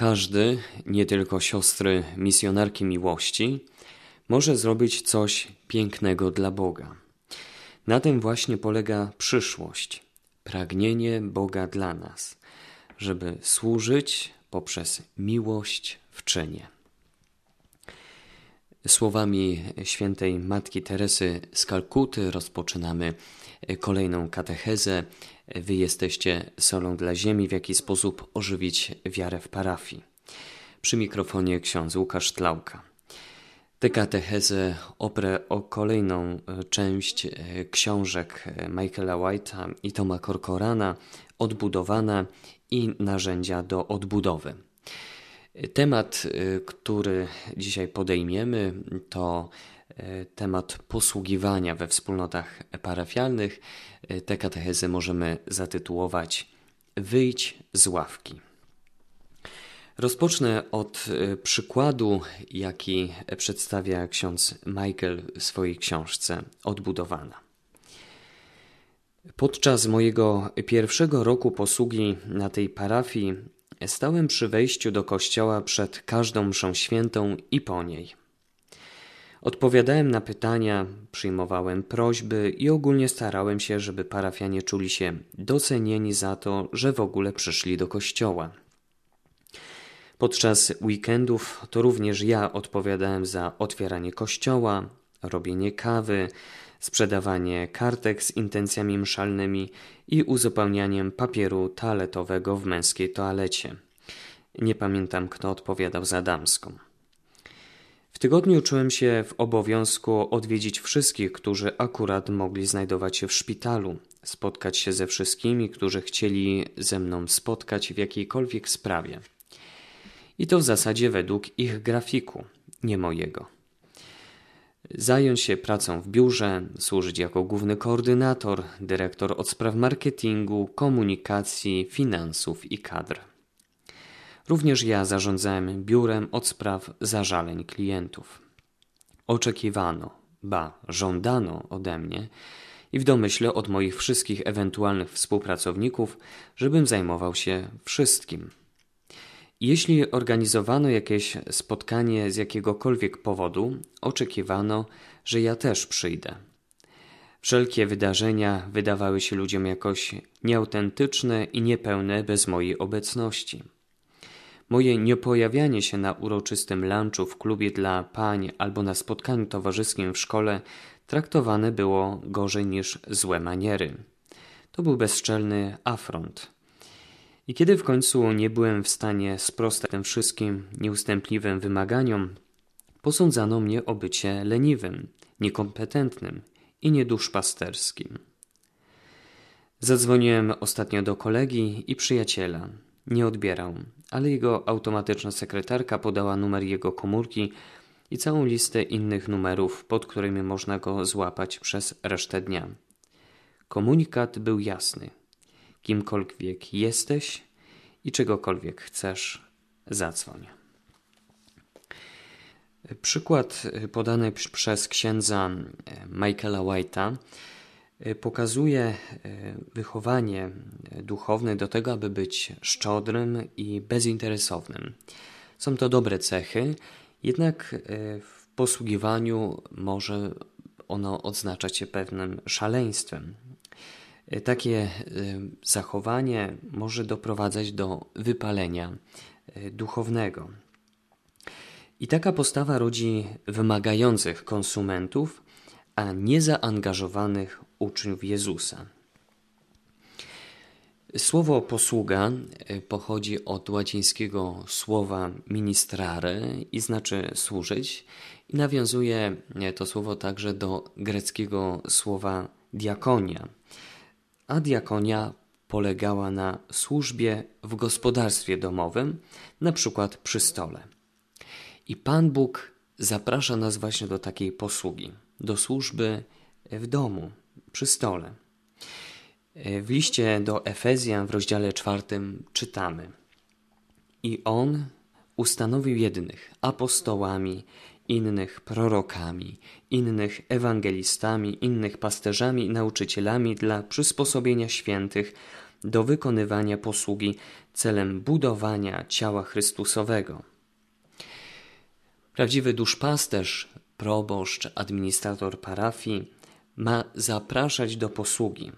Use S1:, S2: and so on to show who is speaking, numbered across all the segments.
S1: Każdy, nie tylko siostry misjonarki miłości, może zrobić coś pięknego dla Boga. Na tym właśnie polega przyszłość, pragnienie Boga dla nas, żeby służyć poprzez miłość w czynie. Słowami świętej Matki Teresy z Kalkuty rozpoczynamy kolejną katechezę. Wy jesteście solą dla ziemi, w jaki sposób ożywić wiarę w parafii. Przy mikrofonie ksiądz Łukasz Tlauka. Tę katechezę oprę o kolejną część książek Michaela White'a i Toma Corcorana, Odbudowana i narzędzia do odbudowy. Temat, y, który dzisiaj podejmiemy, to y, temat posługiwania we wspólnotach parafialnych. Y, Te katechezy możemy zatytułować Wyjdź z ławki. Rozpocznę od przykładu, jaki przedstawia ksiądz Michael w swojej książce Odbudowana. Podczas mojego pierwszego roku posługi na tej parafii stałem przy wejściu do kościoła przed każdą mszą świętą i po niej. Odpowiadałem na pytania, przyjmowałem prośby i ogólnie starałem się, żeby parafianie czuli się docenieni za to, że w ogóle przyszli do kościoła. Podczas weekendów to również ja odpowiadałem za otwieranie kościoła, robienie kawy, sprzedawanie kartek z intencjami mszalnymi i uzupełnianiem papieru toaletowego w męskiej toalecie. Nie pamiętam, kto odpowiadał za damską. W tygodniu czułem się w obowiązku odwiedzić wszystkich, którzy akurat mogli znajdować się w szpitalu, spotkać się ze wszystkimi, którzy chcieli ze mną spotkać w jakiejkolwiek sprawie. I to w zasadzie według ich grafiku, nie mojego zająć się pracą w biurze, służyć jako główny koordynator, dyrektor od spraw marketingu, komunikacji, finansów i kadr. Również ja zarządzałem biurem od spraw zażaleń klientów. Oczekiwano, ba, żądano ode mnie i w domyśle od moich wszystkich ewentualnych współpracowników, żebym zajmował się wszystkim – jeśli organizowano jakieś spotkanie z jakiegokolwiek powodu, oczekiwano, że ja też przyjdę. Wszelkie wydarzenia wydawały się ludziom jakoś nieautentyczne i niepełne bez mojej obecności. Moje niepojawianie się na uroczystym lunchu w klubie dla pań albo na spotkaniu towarzyskim w szkole traktowane było gorzej niż złe maniery. To był bezczelny afront. I kiedy w końcu nie byłem w stanie sprostać tym wszystkim nieustępliwym wymaganiom, posądzano mnie o bycie leniwym, niekompetentnym i nieduszpasterskim. Zadzwoniłem ostatnio do kolegi i przyjaciela. Nie odbierał, ale jego automatyczna sekretarka podała numer jego komórki i całą listę innych numerów, pod którymi można go złapać przez resztę dnia. Komunikat był jasny. Kimkolwiek jesteś i czegokolwiek chcesz, zadzwoń. Przykład podany przez księdza Michaela White'a pokazuje e, wychowanie duchowne do tego, aby być szczodrym i bezinteresownym. Są to dobre cechy, jednak e, w posługiwaniu może ono odznaczać się pewnym szaleństwem, takie y, zachowanie może doprowadzać do wypalenia y, duchownego. I taka postawa rodzi wymagających konsumentów, a niezaangażowanych uczniów Jezusa. Słowo posługa y, pochodzi od łacińskiego słowa ministrare i znaczy służyć, i nawiązuje to słowo także do greckiego słowa diakonia a diakonia polegała na służbie w gospodarstwie domowym, na przykład przy stole. I Pan Bóg zaprasza nas właśnie do takiej posługi, do służby w domu, przy stole. W liście do Efezjan w rozdziale czwartym czytamy: I On ustanowił jednych apostołami, innych prorokami, innych ewangelistami, innych pasterzami i nauczycielami dla przysposobienia świętych, do wykonywania posługi celem budowania ciała Chrystusowego. Prawdziwy duszpasterz, proboszcz, administrator parafii ma zapraszać do posługi,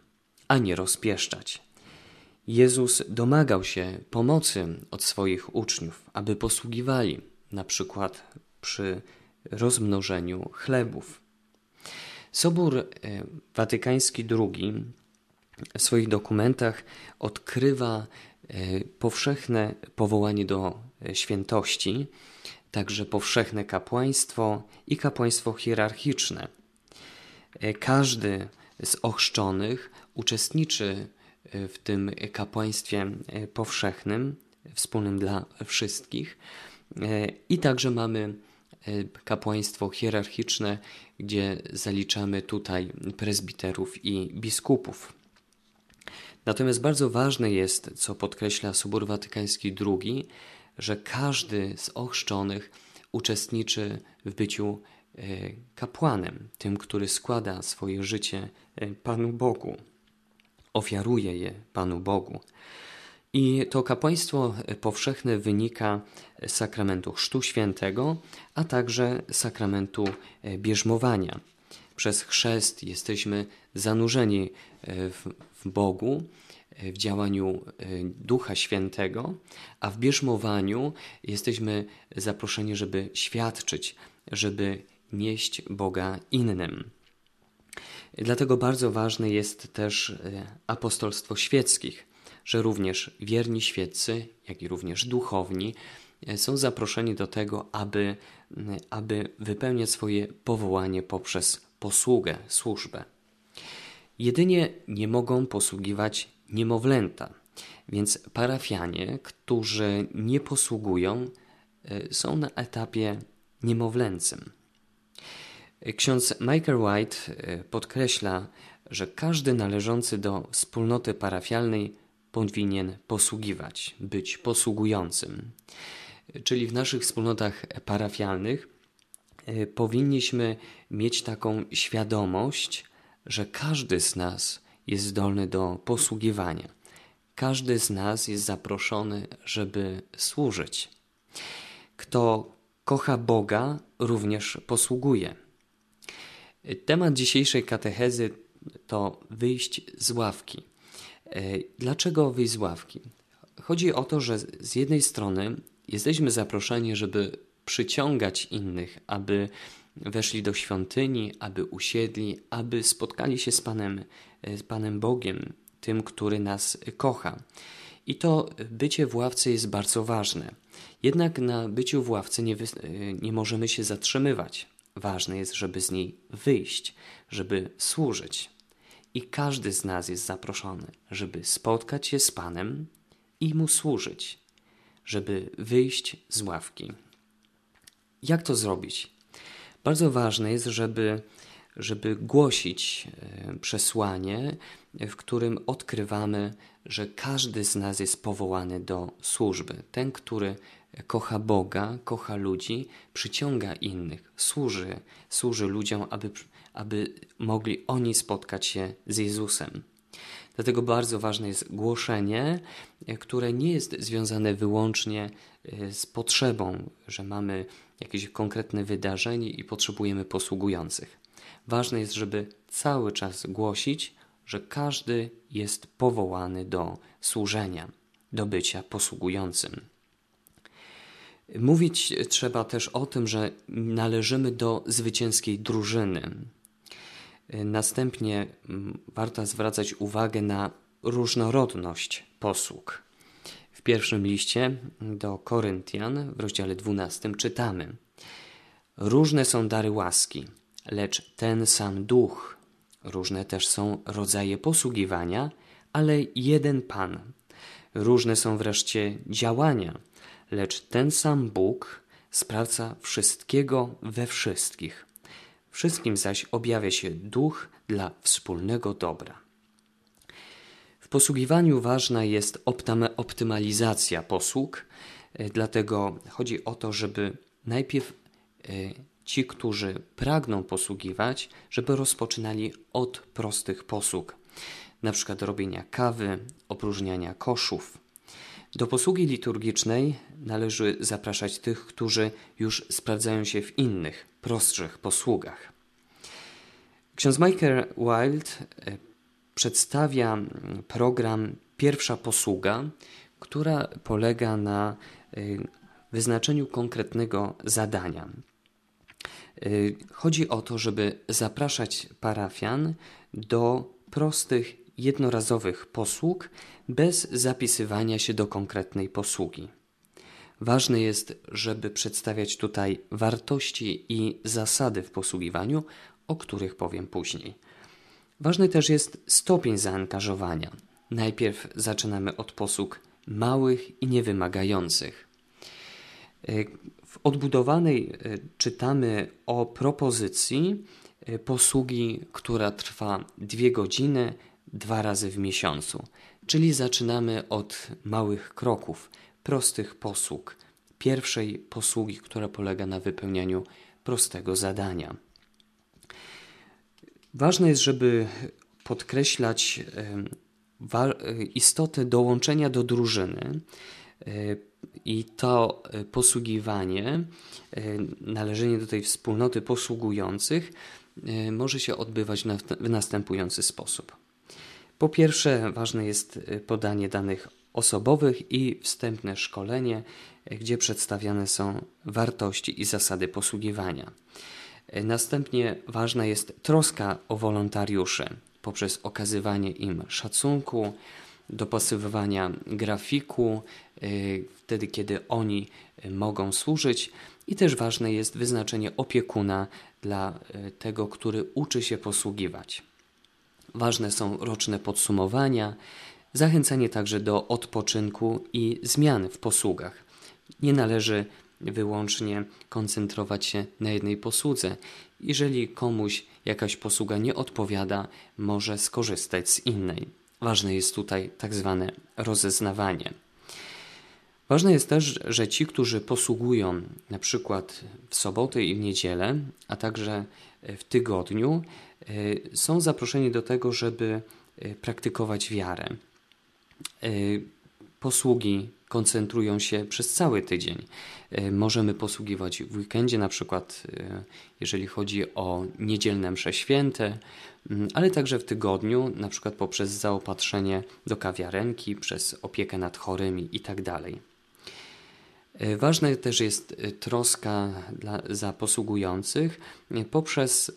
S1: a nie rozpieszczać. Jezus domagał się pomocy od swoich uczniów, aby posługiwali, na przykład przy rozmnożeniu chlebów. Sobór e, Watykański II w swoich dokumentach odkrywa e, powszechne powołanie do e, świętości, także powszechne kapłaństwo i kapłaństwo hierarchiczne. Każdy z ochrzczonych uczestniczy w tym kapłaństwie powszechnym, wspólnym dla wszystkich. I także mamy kapłaństwo hierarchiczne, gdzie zaliczamy tutaj prezbiterów i biskupów. Natomiast bardzo ważne jest, co podkreśla Sobór Watykański II, że każdy z ochrzczonych uczestniczy w byciu e, kapłanem, tym, który składa swoje życie e, Panu Bogu, ofiaruje je Panu Bogu. I to kapłaństwo powszechne wynika z sakramentu Chrztu Świętego, a także sakramentu e, bierzmowania. Przez chrzest jesteśmy zanurzeni e, w, w Bogu, e, w działaniu Ducha Świętego, a w bierzmowaniu jesteśmy zaproszeni, żeby świadczyć, żeby nieść Boga innym. Dlatego bardzo ważne jest też apostolstwo świeckich że również wierni świeccy, jak i również duchowni e, są zaproszeni do tego, aby, aby wypełniać swoje powołanie poprzez posługę, służbę. Jedynie nie mogą posługiwać niemowlęta, więc parafianie, którzy nie posługują, e, są na etapie niemowlęcym. Ksiądz Michael White e, podkreśla, że każdy należący do wspólnoty parafialnej powinien posługiwać, być posługującym. Czyli w naszych wspólnotach parafialnych e, powinniśmy mieć taką świadomość, że każdy z nas jest zdolny do posługiwania. Każdy z nas jest zaproszony, żeby służyć. Kto kocha Boga, również posługuje. Temat dzisiejszej katechezy to wyjść z ławki. E, dlaczego wyjść z ławki? Chodzi o to, że z jednej strony jesteśmy zaproszeni, żeby przyciągać innych, aby weszli do świątyni, aby usiedli, aby spotkali się z Panem, e, z Panem Bogiem, tym, który nas kocha. I to bycie w ławce jest bardzo ważne. Jednak na byciu w ławce nie, e, nie możemy się zatrzymywać. Ważne jest, żeby z niej wyjść, żeby służyć. I każdy z nas jest zaproszony, żeby spotkać się z Panem i Mu służyć, żeby wyjść z ławki. Jak to zrobić? Bardzo ważne jest, żeby, żeby głosić e, przesłanie, w którym odkrywamy, że każdy z nas jest powołany do służby. Ten, który kocha Boga, kocha ludzi, przyciąga innych, służy, służy ludziom, aby aby mogli oni spotkać się z Jezusem. Dlatego bardzo ważne jest głoszenie, które nie jest związane wyłącznie e, z potrzebą, że mamy jakieś konkretne wydarzenie i potrzebujemy posługujących. Ważne jest, żeby cały czas głosić, że każdy jest powołany do służenia, do bycia posługującym. Mówić trzeba też o tym, że należymy do zwycięskiej drużyny. Następnie mm, warto zwracać uwagę na różnorodność posług. W pierwszym liście do Koryntian w rozdziale 12 czytamy: Różne są dary łaski, lecz ten sam duch. Różne też są rodzaje posługiwania, ale jeden Pan. Różne są wreszcie działania, lecz ten sam Bóg sprawca wszystkiego we wszystkich. Wszystkim zaś objawia się duch dla wspólnego dobra. W posługiwaniu ważna jest optymalizacja posług, e, dlatego chodzi o to, żeby najpierw e, ci, którzy pragną posługiwać, żeby rozpoczynali od prostych posług. np. robienia kawy, opróżniania koszów. Do posługi liturgicznej należy zapraszać tych, którzy już sprawdzają się w innych, prostszych posługach. Ksiądz Michael Wild e, przedstawia program Pierwsza posługa, która polega na e, wyznaczeniu konkretnego zadania. E, chodzi o to, żeby zapraszać parafian do prostych, jednorazowych posług bez zapisywania się do konkretnej posługi. Ważne jest, żeby przedstawiać tutaj wartości i zasady w posługiwaniu, o których powiem później. Ważny też jest stopień zaangażowania. Najpierw zaczynamy od posług małych i niewymagających. W odbudowanej e, czytamy o propozycji e, posługi, która trwa dwie godziny, dwa razy w miesiącu. Czyli zaczynamy od małych kroków, prostych posług, pierwszej posługi, która polega na wypełnianiu prostego zadania. Ważne jest, żeby podkreślać istotę dołączenia do drużyny e, i to e, posługiwanie, e, należenie do tej wspólnoty posługujących może się odbywać w następujący sposób. Po pierwsze, ważne jest podanie danych osobowych i wstępne szkolenie, gdzie przedstawiane są wartości i zasady posługiwania. Następnie ważna jest troska o wolontariuszy poprzez okazywanie im szacunku, dopasowywania grafiku, y, wtedy kiedy oni mogą służyć, i też ważne jest wyznaczenie opiekuna dla y, tego, który uczy się posługiwać. Ważne są roczne podsumowania, zachęcanie także do odpoczynku i zmian w posługach. Nie należy wyłącznie koncentrować się na jednej posłudze. Jeżeli komuś jakaś posługa nie odpowiada, może skorzystać z innej. Ważne jest tutaj tak zwane rozeznawanie. Ważne jest też, że ci, którzy posługują na przykład w sobotę i w niedzielę, a także w tygodniu, e, są zaproszeni do tego, żeby e, praktykować wiarę. E, posługi koncentrują się przez cały tydzień. Możemy posługiwać w weekendzie, na przykład jeżeli chodzi o niedzielne msze święte, mm, ale także w tygodniu, na przykład poprzez zaopatrzenie do kawiarenki, przez opiekę nad chorymi itd. E, ważna też jest troska dla, za posługujących poprzez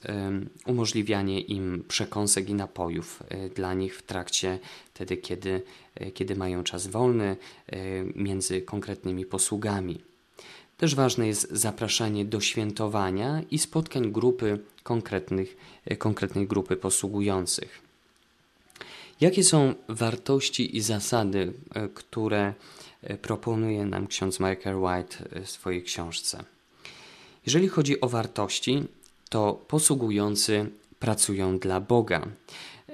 S1: umożliwianie im przekąsek i napojów dla nich w trakcie wtedy, kiedy, kiedy mają czas wolny między konkretnymi posługami. Też ważne jest zapraszanie do świętowania i spotkań grupy konkretnych, e, konkretnej grupy posługujących. Jakie są wartości i zasady, e, które e, proponuje nam ksiądz Michael White w swojej książce? Jeżeli chodzi o wartości, to posługujący pracują dla Boga.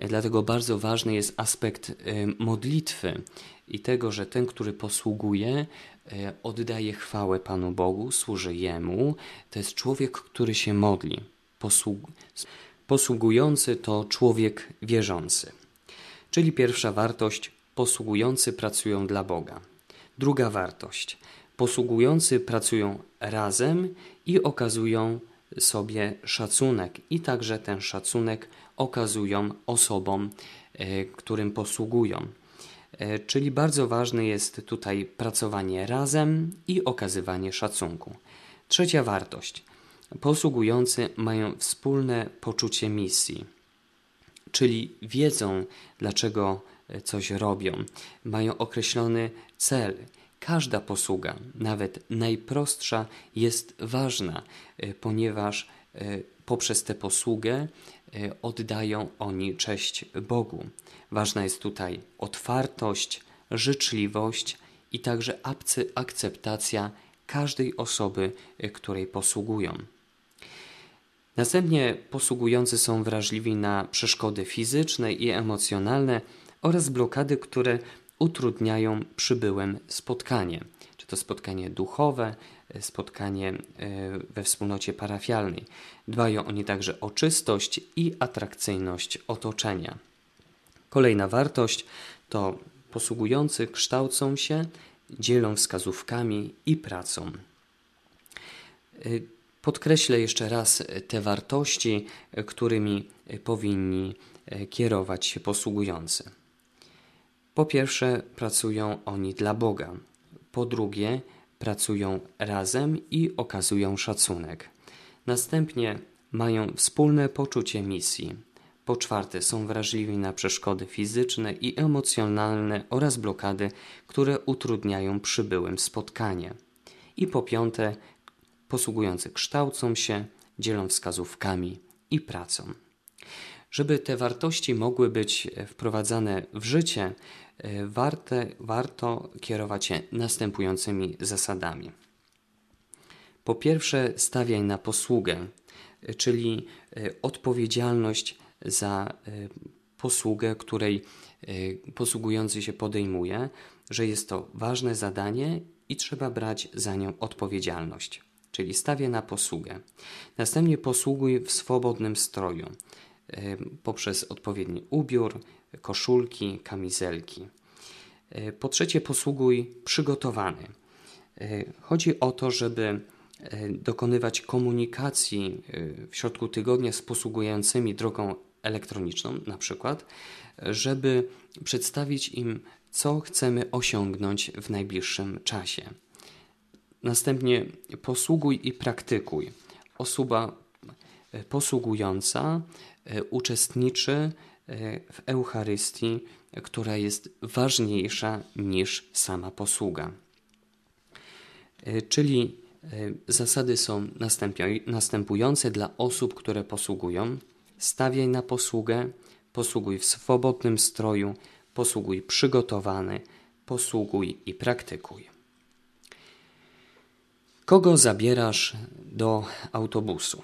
S1: Dlatego bardzo ważny jest aspekt modlitwy i tego, że ten, który posługuje, E, oddaje chwałę Panu Bogu, służy Jemu. To jest człowiek, który się modli. Posług posługujący to człowiek wierzący. Czyli pierwsza wartość, posługujący pracują dla Boga. Druga wartość, posługujący pracują razem i okazują sobie szacunek, i także ten szacunek okazują osobom, e, którym posługują. E, czyli bardzo ważne jest tutaj pracowanie razem i okazywanie szacunku. Trzecia wartość. Posługujący mają wspólne poczucie misji, czyli wiedzą, dlaczego coś robią, mają określony cel. Każda posługa, nawet najprostsza, jest ważna, e, ponieważ poprzez tę posługę oddają oni cześć Bogu. Ważna jest tutaj otwartość, życzliwość i także akceptacja każdej osoby, której posługują. Następnie posługujący są wrażliwi na przeszkody fizyczne i emocjonalne oraz blokady, które utrudniają przybyłym spotkanie, czy to spotkanie duchowe, y, spotkanie y, we wspólnocie parafialnej. Dbają oni także o czystość i atrakcyjność otoczenia. Kolejna wartość to posługujący kształcą się, dzielą wskazówkami i pracą. Y, podkreślę jeszcze raz te wartości, którymi powinni kierować się posługujący. Po pierwsze, pracują oni dla Boga. Po drugie, pracują razem i okazują szacunek. Następnie mają wspólne poczucie misji. Po czwarte, są wrażliwi na przeszkody fizyczne i emocjonalne oraz blokady, które utrudniają przybyłym spotkanie. I po piąte, posługujący kształcą się, dzielą wskazówkami i pracą. Żeby te wartości mogły być wprowadzane w życie, e, warte, warto kierować się następującymi zasadami. Po pierwsze, stawiaj na posługę, e, czyli e, odpowiedzialność za posługę, której posługujący się podejmuje, że jest to ważne zadanie i trzeba brać za nią odpowiedzialność, czyli stawię na posługę. Następnie posługuj w swobodnym stroju poprzez odpowiedni ubiór, koszulki, kamizelki. E, po trzecie, posługuj przygotowany. E, chodzi o to, żeby e, dokonywać komunikacji w środku tygodnia z posługującymi drogą elektroniczną, na przykład, żeby przedstawić im, co chcemy osiągnąć w najbliższym czasie. Następnie posługuj i praktykuj. Osoba posługująca uczestniczy e, w Eucharystii, która jest ważniejsza niż sama posługa. E, czyli zasady są następujące dla osób, które posługują. Stawiaj na posługę, posługuj w swobodnym stroju, posługuj przygotowany, posługuj i praktykuj. Kogo zabierasz do autobusu?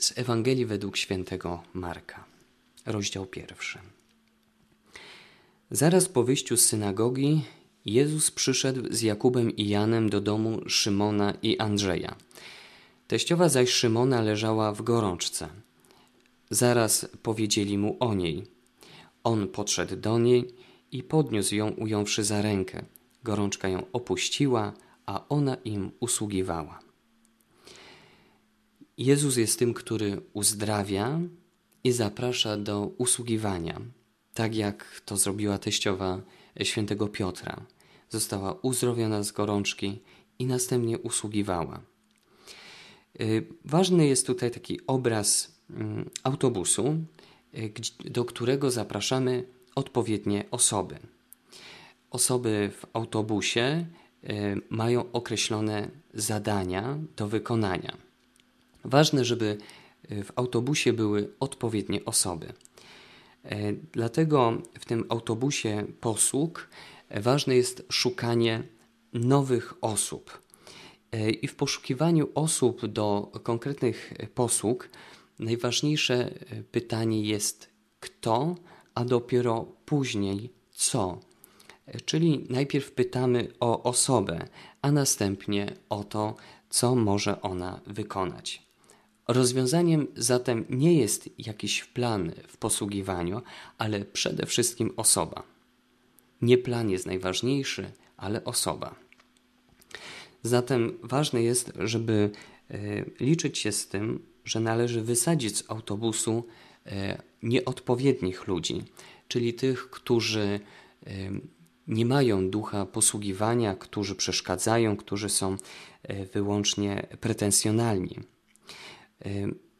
S1: Z Ewangelii według świętego Marka, rozdział pierwszy. Zaraz po wyjściu z synagogi Jezus przyszedł z Jakubem i Janem do domu Szymona i Andrzeja. Teściowa zaś Szymona leżała w gorączce. Zaraz powiedzieli mu o niej. On podszedł do niej i podniósł ją, ująwszy za rękę. Gorączka ją opuściła, a ona im usługiwała. Jezus jest tym, który uzdrawia i zaprasza do usługiwania, tak jak to zrobiła teściowa świętego Piotra. Została uzdrowiona z gorączki i następnie usługiwała. Y, ważny jest tutaj taki obraz mm, autobusu, y, do którego zapraszamy odpowiednie osoby. Osoby w autobusie y, mają określone zadania do wykonania. Ważne, żeby e, w autobusie były odpowiednie osoby. E, dlatego w tym autobusie posług e, ważne jest szukanie nowych osób. I w poszukiwaniu osób do konkretnych posług najważniejsze pytanie jest kto, a dopiero później co. Czyli najpierw pytamy o osobę, a następnie o to, co może ona wykonać. Rozwiązaniem zatem nie jest jakiś plan w posługiwaniu, ale przede wszystkim osoba. Nie plan jest najważniejszy, ale osoba. Zatem ważne jest, żeby e, liczyć się z tym, że należy wysadzić z autobusu e, nieodpowiednich ludzi, czyli tych, którzy e, nie mają ducha posługiwania, którzy przeszkadzają, którzy są wyłącznie pretensjonalni.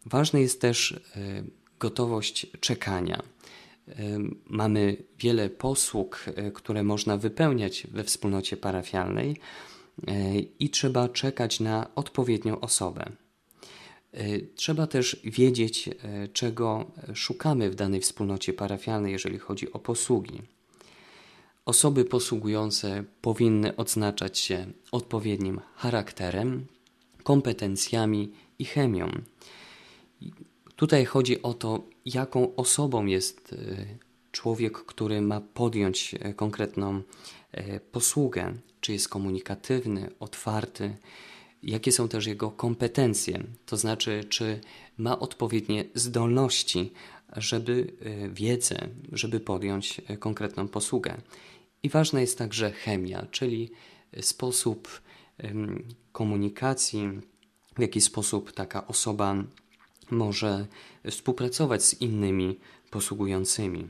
S1: Ważna jest też gotowość czekania. Mamy wiele posług, e, które można wypełniać we wspólnocie parafialnej e, i trzeba czekać na odpowiednią osobę. E, trzeba też wiedzieć, czego szukamy w danej wspólnocie parafialnej, jeżeli chodzi o posługi. Osoby posługujące powinny odznaczać się odpowiednim charakterem, kompetencjami i chemią. Tutaj chodzi o to, jaką osobą jest e, człowiek, który ma podjąć e, konkretną e, posługę, czy jest komunikatywny, otwarty, jakie są też jego kompetencje, to znaczy, czy ma odpowiednie zdolności, żeby wiedzę, żeby podjąć konkretną posługę. I ważna jest także chemia, czyli sposób komunikacji, w jaki sposób taka osoba może współpracować z innymi posługującymi.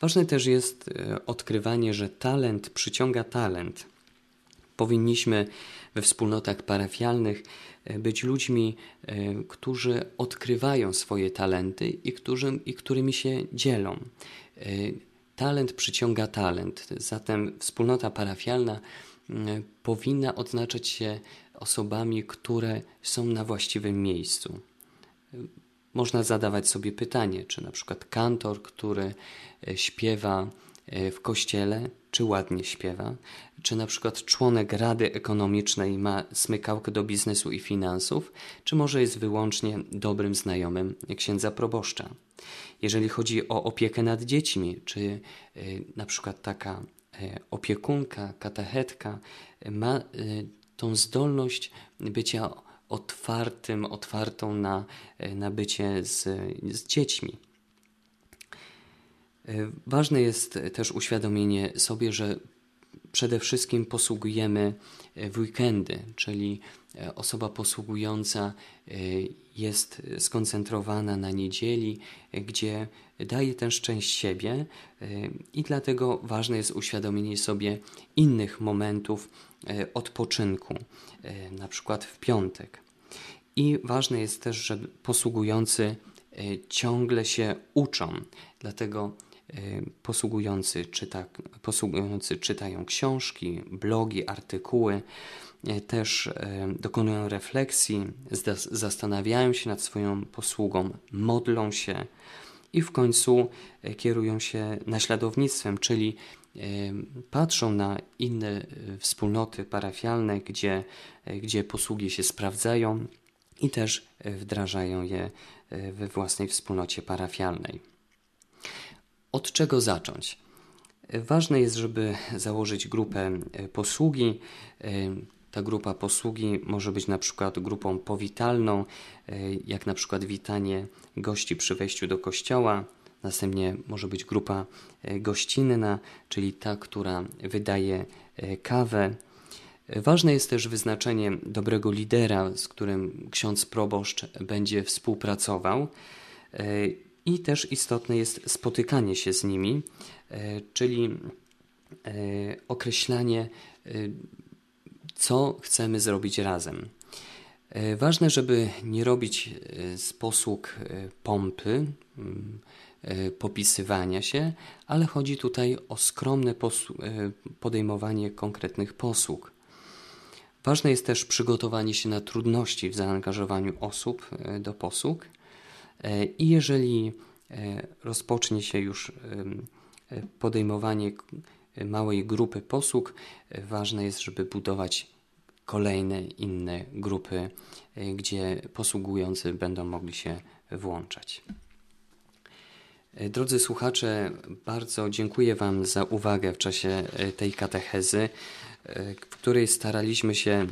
S1: Ważne też jest e, odkrywanie, że talent przyciąga talent. Powinniśmy we wspólnotach parafialnych e, być ludźmi, e, którzy odkrywają swoje talenty i, którzy, i którymi się dzielą. Talent przyciąga talent, zatem wspólnota parafialna powinna odznaczać się osobami, które są na właściwym miejscu. Można zadawać sobie pytanie, czy na przykład kantor, który e, śpiewa e, w kościele, czy ładnie śpiewa, czy na przykład członek Rady Ekonomicznej ma smykałkę do biznesu i finansów, czy może jest wyłącznie dobrym znajomym księdza proboszcza. Jeżeli chodzi o opiekę nad dziećmi, czy e, na przykład taka opiekunka, katechetka ma tą zdolność bycia otwartym, otwartą na, na bycie z, z dziećmi. Ważne jest też uświadomienie sobie, że przede wszystkim posługujemy w weekendy, czyli osoba posługująca jest skoncentrowana na niedzieli, gdzie daje ten szczęść siebie i dlatego ważne jest uświadomienie sobie innych momentów e, odpoczynku, e, na przykład w piątek. I ważne jest też, że posługujący e, ciągle się uczą, dlatego posługujący, czyta, posługujący czytają książki, blogi, artykuły, też dokonują refleksji, zastanawiają się nad swoją posługą, modlą się, i w końcu e, kierują się naśladownictwem, czyli e, patrzą na inne e, wspólnoty parafialne, gdzie, gdzie posługi się sprawdzają i też wdrażają je we własnej wspólnocie parafialnej. Od czego zacząć? Ważne jest, żeby założyć grupę posługi, ta grupa posługi może być na przykład grupą powitalną, e, jak na przykład witanie gości przy wejściu do kościoła. Następnie może być grupa e, gościnna, czyli ta, która wydaje e, kawę. Ważne jest też wyznaczenie dobrego lidera, z którym ksiądz proboszcz będzie współpracował. I też istotne jest spotykanie się z nimi, czyli określanie co chcemy zrobić razem. E, ważne, żeby nie robić e, z posług e, pompy, mm, popisywania się, ale chodzi tutaj o skromne podejmowanie konkretnych posług. Ważne jest też przygotowanie się na trudności w zaangażowaniu osób do posług i jeżeli rozpocznie się już podejmowanie małej grupy posług, ważne jest, żeby budować kolejne inne grupy, e, gdzie posługujący będą mogli się włączać. E, drodzy słuchacze, bardzo dziękuję Wam za uwagę w czasie e, tej katechezy, w której staraliśmy się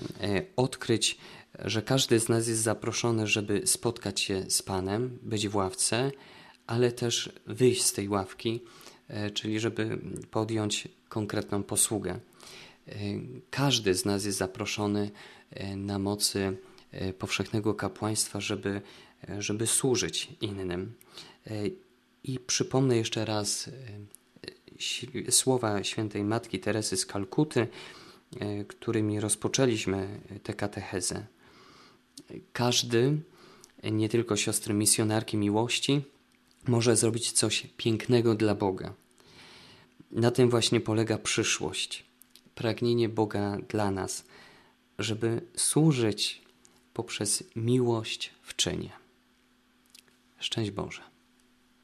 S1: odkryć, że każdy z nas jest zaproszony, żeby spotkać się z Panem, być w ławce, ale też wyjść z tej ławki czyli żeby podjąć konkretną posługę. E, każdy z nas jest zaproszony e, na mocy powszechnego kapłaństwa, żeby, żeby służyć innym. I przypomnę jeszcze raz słowa świętej Matki Teresy z Kalkuty, którymi rozpoczęliśmy tę katechezę. Każdy, nie tylko siostry misjonarki miłości, może zrobić coś pięknego dla Boga. Na tym właśnie polega przyszłość, pragnienie Boga dla nas, żeby służyć poprzez miłość w czynie. Szczęść Boże.